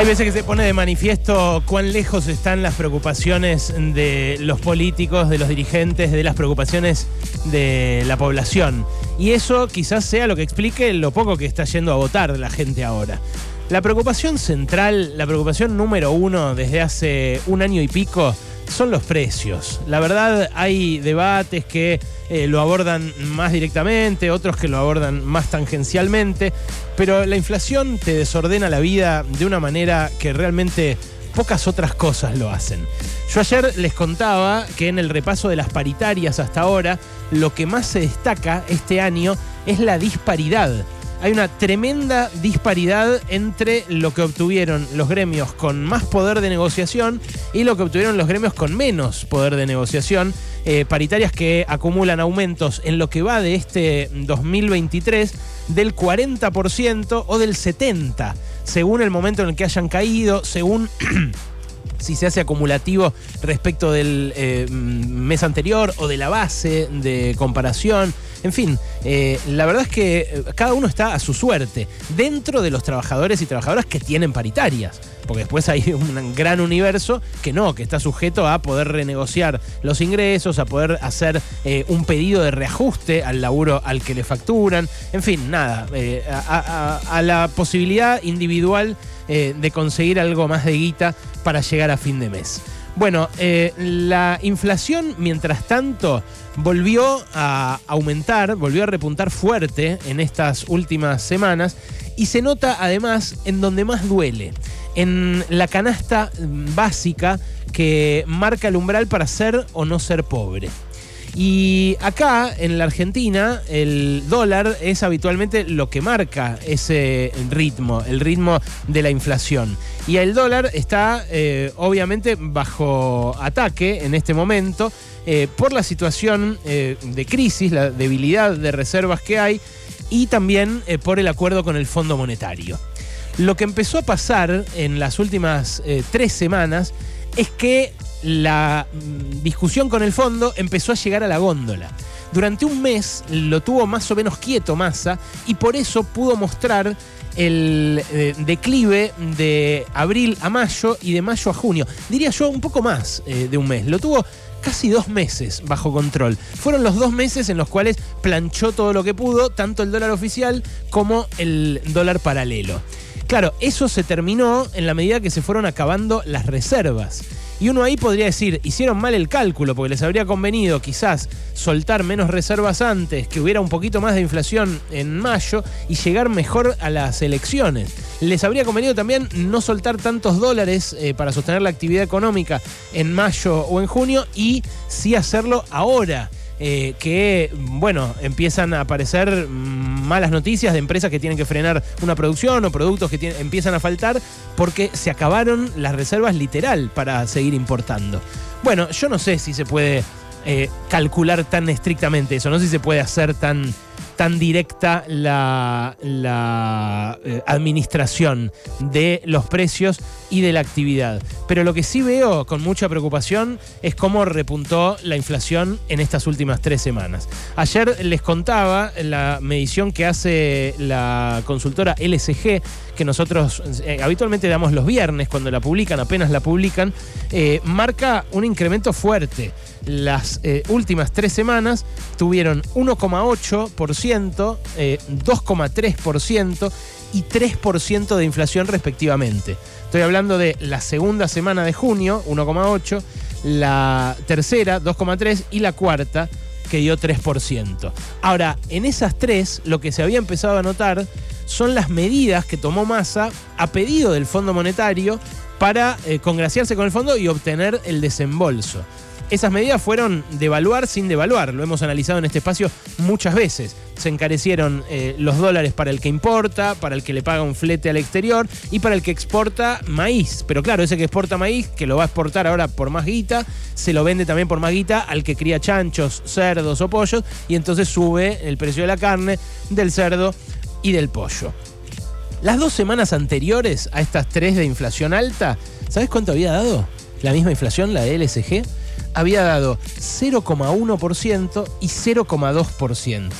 Hay veces que se pone de manifiesto cuán lejos están las preocupaciones de los políticos, de los dirigentes, de las preocupaciones de la población. Y eso quizás sea lo que explique lo poco que está yendo a votar la gente ahora. La preocupación central, la preocupación número uno desde hace un año y pico, son los precios. La verdad hay debates que eh, lo abordan más directamente, otros que lo abordan más tangencialmente, pero la inflación te desordena la vida de una manera que realmente pocas otras cosas lo hacen. Yo ayer les contaba que en el repaso de las paritarias hasta ahora, lo que más se destaca este año es la disparidad hay una tremenda disparidad entre lo que obtuvieron los gremios con más poder de negociación y lo que obtuvieron los gremios con menos poder de negociación. Eh, paritarias que acumulan aumentos en lo que va de este 2023 del 40% o del 70%, según el momento en el que hayan caído, según... si se hace acumulativo respecto del eh, mes anterior o de la base de comparación. En fin, eh, la verdad es que eh, cada uno está a su suerte dentro de los trabajadores y trabajadoras que tienen paritarias. Porque después hay un gran universo que no, que está sujeto a poder renegociar los ingresos, a poder hacer un pedido de reajuste al laburo al que le facturan. En fin, nada, a la posibilidad individual eh, de conseguir algo más de guita para llegar a fin de mes. Bueno, eh, la inflación, mientras tanto, volvió a aumentar, volvió a repuntar fuerte en estas últimas semanas y se nota además en donde más duele, en la canasta básica que marca el umbral para ser o no ser pobre. Y acá, en la Argentina, el dólar es habitualmente lo que marca ese ritmo, el ritmo de la inflación. Y el dólar está, eh, obviamente, bajo ataque en este momento eh, por la situación eh, de crisis, la debilidad de reservas que hay y también por el acuerdo con el Fondo Monetario. Lo que empezó a pasar en las últimas tres semanas es que la mm, discusión con el fondo empezó a llegar a la góndola. Durante un mes lo tuvo más o menos quieto Massa y por eso pudo mostrar el eh, declive de abril a mayo y de mayo a junio. Diría yo un poco más eh, de un mes. Lo tuvo casi dos meses bajo control. Fueron los dos meses en los cuales planchó todo lo que pudo, tanto el dólar oficial como el dólar paralelo. Claro, eso se terminó en la medida que se fueron acabando las reservas. Y uno ahí podría decir, hicieron mal el cálculo porque les habría convenido quizás soltar menos reservas antes, que hubiera un poquito más de inflación en mayo y llegar mejor a las elecciones. Les habría convenido también no soltar tantos dólares eh, para sostener la actividad económica en mayo o en junio y sí hacerlo ahora. Eh, que, bueno, empiezan a aparecer malas noticias de empresas que tienen que frenar una producción o productos que empiezan a faltar porque se acabaron las reservas literal para seguir importando. Bueno, yo no sé si se puede eh, calcular tan estrictamente eso, no sé si se puede hacer tan tan directa la, eh, administración de los precios y de la actividad. Pero lo que sí veo con mucha preocupación es cómo repuntó la inflación en estas últimas tres semanas. Ayer les contaba la medición que hace la consultora LSG, que nosotros eh, habitualmente damos los viernes cuando la publican, apenas la publican, eh, marca un incremento fuerte. Las últimas tres semanas tuvieron 1,8%, 2,3% eh, y 3% de inflación respectivamente. Estoy hablando de la segunda semana de junio, 1,8%, la tercera, 2,3% y la cuarta, que dio 3%. Ahora, en esas tres, lo que se había empezado a notar son las medidas que tomó Massa a pedido del Fondo Monetario para eh, congraciarse con el fondo y obtener el desembolso. Esas medidas fueron devaluar sin devaluar, lo hemos analizado en este espacio muchas veces. Se encarecieron eh, los dólares para el que importa, para el que le paga un flete al exterior y para el que exporta maíz. Pero claro, ese que exporta maíz, que lo va a exportar ahora por más guita, se lo vende también por más guita al que cría chanchos, cerdos o pollos y entonces sube el precio de la carne, del cerdo y del pollo. Las dos semanas anteriores a estas tres de inflación alta, ¿sabes cuánto había dado? La misma inflación, la de LSG había dado 0,1% y 0,2%.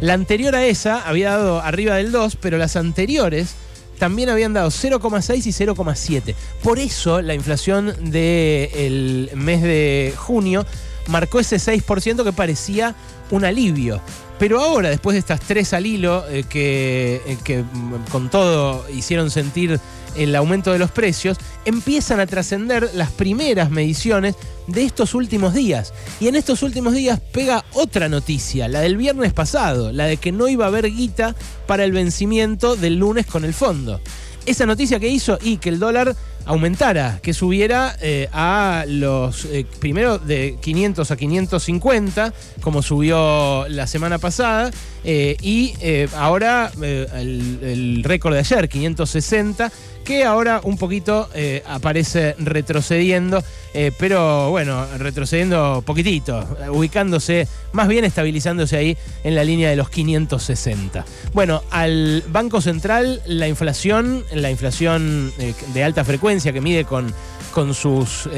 La anterior a esa había dado arriba del 2, pero las anteriores también habían dado 0,6 y 0,7. Por eso la inflación del mes de junio marcó ese 6% que parecía un alivio. Pero ahora, después de estas tres al hilo, eh, que, eh, que mm, con todo hicieron sentir el aumento de los precios, empiezan a trascender las primeras mediciones de estos últimos días. Y en estos últimos días pega otra noticia, la del viernes pasado, la de que no iba a haber guita para el vencimiento del lunes con el fondo. Esa noticia que hizo y que el dólar aumentara, que subiera eh, a los, eh, primero de 500 a 550, como subió la semana pasada, eh, y ahora el, el récord de ayer, 560 que ahora un poquito eh, aparece retrocediendo, eh, pero bueno, retrocediendo poquitito, ubicándose, más bien estabilizándose ahí en la línea de los 560. Bueno, al Banco Central la inflación, la inflación eh, de alta frecuencia que mide con, con, sus,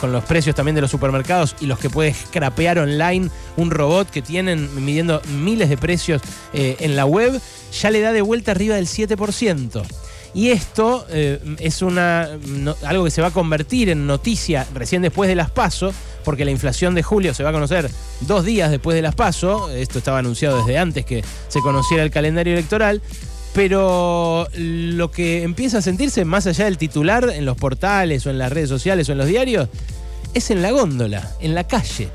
con los precios también de los supermercados y los que puedes crapear online, un robot que tienen midiendo miles de precios en la web, ya le da de vuelta arriba del 7%. Y esto eh, es una, algo que se va a convertir en noticia recién después de las PASO, porque la inflación de julio se va a conocer dos días después de las PASO. Esto estaba anunciado desde antes que se conociera el calendario electoral. Pero lo que empieza a sentirse más allá del titular en los portales o en las redes sociales o en los diarios es en la góndola, en la calle.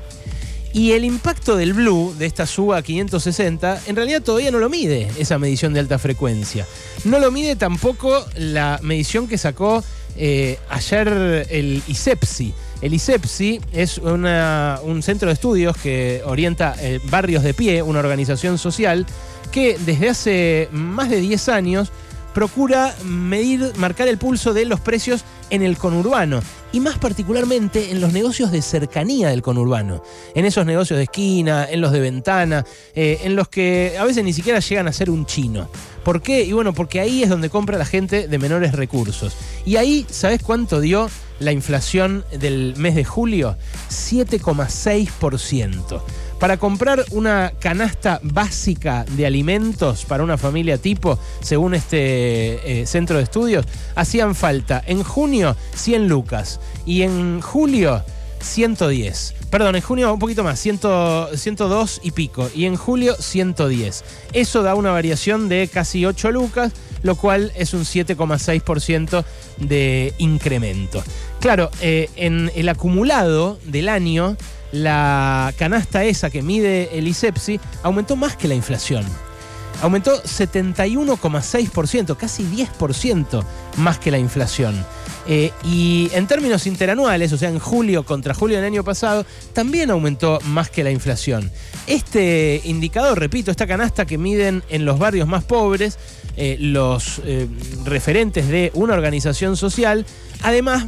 Y el impacto del Blue, de esta suba a 560, en realidad todavía no lo mide esa medición de alta frecuencia. No lo mide tampoco la medición que sacó eh, ayer el ISEPSI. El ISEPSI es un centro de estudios que orienta eh, Barrios de Pie, una organización social que desde hace más de 10 años procura medir, marcar el pulso de los precios en el conurbano y más particularmente en los negocios de cercanía del conurbano, en esos negocios de esquina, en los de ventana, eh, en los que a veces ni siquiera llegan a ser un chino. ¿Por qué? Y bueno, porque ahí es donde compra la gente de menores recursos. Y ahí, ¿sabes cuánto dio la inflación del mes de julio? 7,6% para comprar una canasta básica de alimentos para una familia tipo, según este eh, centro de estudios, hacían falta en junio 100 lucas y en julio 110. Perdón, en junio un poquito más, 102 y pico. Y en julio 110. Eso da una variación de casi 8 lucas, lo cual es un 7,6% de incremento. Claro, eh, en el acumulado del año la canasta esa que mide el ISEPSI aumentó más que la inflación. Aumentó 71,6%, casi 10% más que la inflación. Eh, y en términos interanuales, o sea, en julio contra julio del año pasado, también aumentó más que la inflación. Este indicador, repito, esta canasta que miden en los barrios más pobres, eh, los eh, referentes de una organización social, además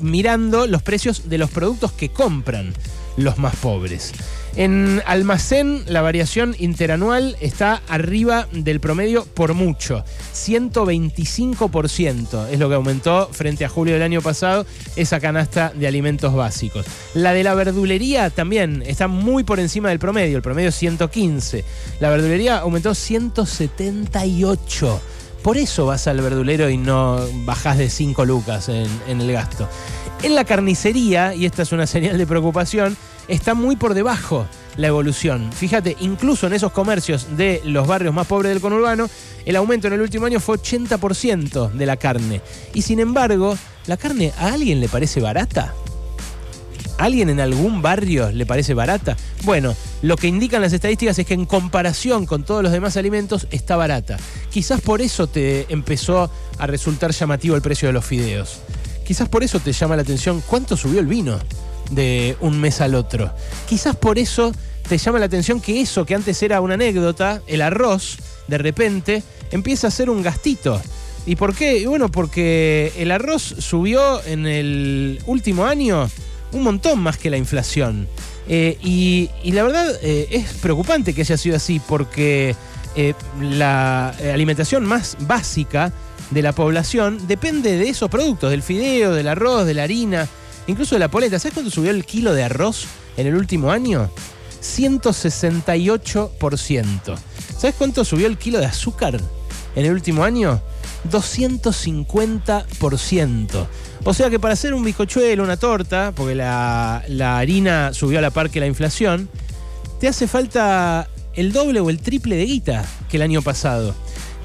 mirando los precios de los productos que compran los más pobres. En almacén la variación interanual está arriba del promedio por mucho. 125% es lo que aumentó frente a julio del año pasado esa canasta de alimentos básicos. La de la verdulería también está muy por encima del promedio, el promedio 115. La verdulería aumentó 178. Por eso vas al verdulero y no bajás de 5 lucas en, en el gasto. En la carnicería, y esta es una señal de preocupación, está muy por debajo la evolución. Fíjate, incluso en esos comercios de los barrios más pobres del conurbano, el aumento en el último año fue 80% de la carne. Y sin embargo, ¿la carne a alguien le parece barata? ¿A alguien en algún barrio le parece barata? Bueno, lo que indican las estadísticas es que en comparación con todos los demás alimentos está barata. Quizás por eso te empezó a resultar llamativo el precio de los fideos. Quizás por eso te llama la atención cuánto subió el vino de un mes al otro. Quizás por eso te llama la atención que eso que antes era una anécdota, el arroz, de repente empieza a ser un gastito. ¿Y por qué? Bueno, porque el arroz subió en el último año un montón más que la inflación. Eh, y, la verdad eh, es preocupante que haya sido así porque eh, la alimentación más básica de la población depende de esos productos, del fideo, del arroz, de la harina, incluso de la polenta. ¿Sabes cuánto subió el kilo de arroz en el último año? 168%. ¿Sabes cuánto subió el kilo de azúcar en el último año? 250%. O sea que para hacer un bizcochuelo, una torta, porque la, la harina subió a la par que la inflación, te hace falta el doble o el triple de guita que el año pasado.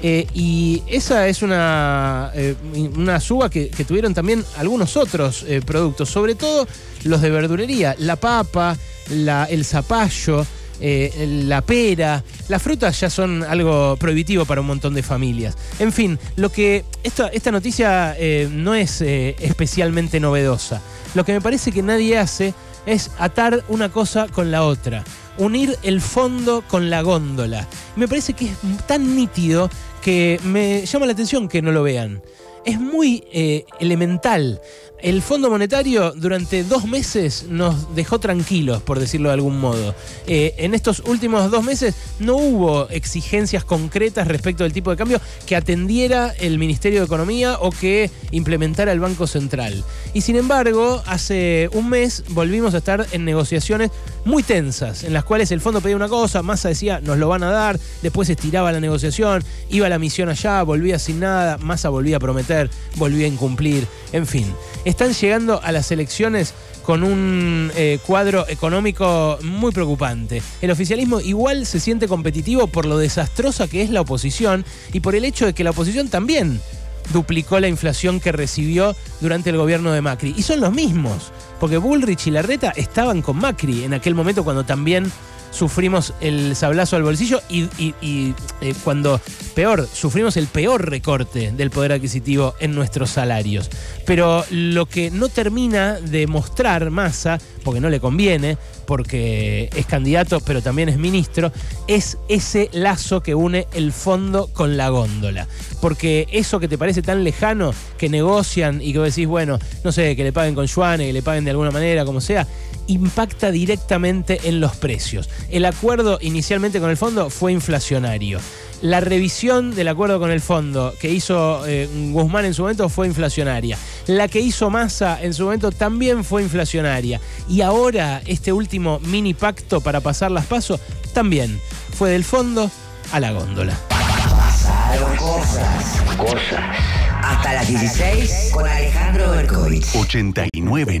Eh, y esa es una, eh, una suba que, tuvieron también algunos otros eh, productos, sobre todo los de verdulería, la papa, el zapallo, la pera, las frutas ya son algo prohibitivo para un montón de familias. En fin, lo que esta, esta noticia no es especialmente novedosa. Lo que me parece que nadie hace es atar una cosa con la otra, unir el fondo con la góndola. Me parece que es tan nítido que me llama la atención que no lo vean. Es muy eh, elemental. El Fondo Monetario durante dos meses nos dejó tranquilos, por decirlo de algún modo. Eh, en estos últimos dos meses no hubo exigencias concretas respecto del tipo de cambio que atendiera el Ministerio de Economía o que implementara el Banco Central. Y sin embargo, hace un mes volvimos a estar en negociaciones muy tensas, en las cuales el fondo pedía una cosa, Massa decía nos lo van a dar, después estiraba la negociación, iba la misión allá, volvía sin nada, Massa volvía a prometer, volvía a incumplir, en fin. Están llegando a las elecciones con un eh, cuadro económico muy preocupante. El oficialismo igual se siente competitivo por lo desastrosa que es la oposición y por el hecho de que la oposición también duplicó la inflación que recibió durante el gobierno de Macri. Y son los mismos, porque Bullrich y Larreta estaban con Macri en aquel momento cuando también sufrimos el sablazo al bolsillo y, eh, cuando, peor, sufrimos el peor recorte del poder adquisitivo en nuestros salarios. Pero lo que no termina de mostrar Massa, porque no le conviene, porque es candidato pero también es ministro, es ese lazo que une el fondo con la góndola. Porque eso que te parece tan lejano, que negocian y que vos decís, bueno, no sé, que le paguen con yuanes, que le paguen de alguna manera, como sea, impacta directamente en los precios. El acuerdo inicialmente con el fondo fue inflacionario. La revisión del acuerdo con el fondo que hizo eh, Guzmán en su momento fue inflacionaria. La que hizo Massa en su momento también fue inflacionaria. Y ahora este último mini pacto para pasar las pasos también fue del fondo a la góndola. Pasaron cosas. Cosas. Hasta las 16 con Alejandro Berkovich. 899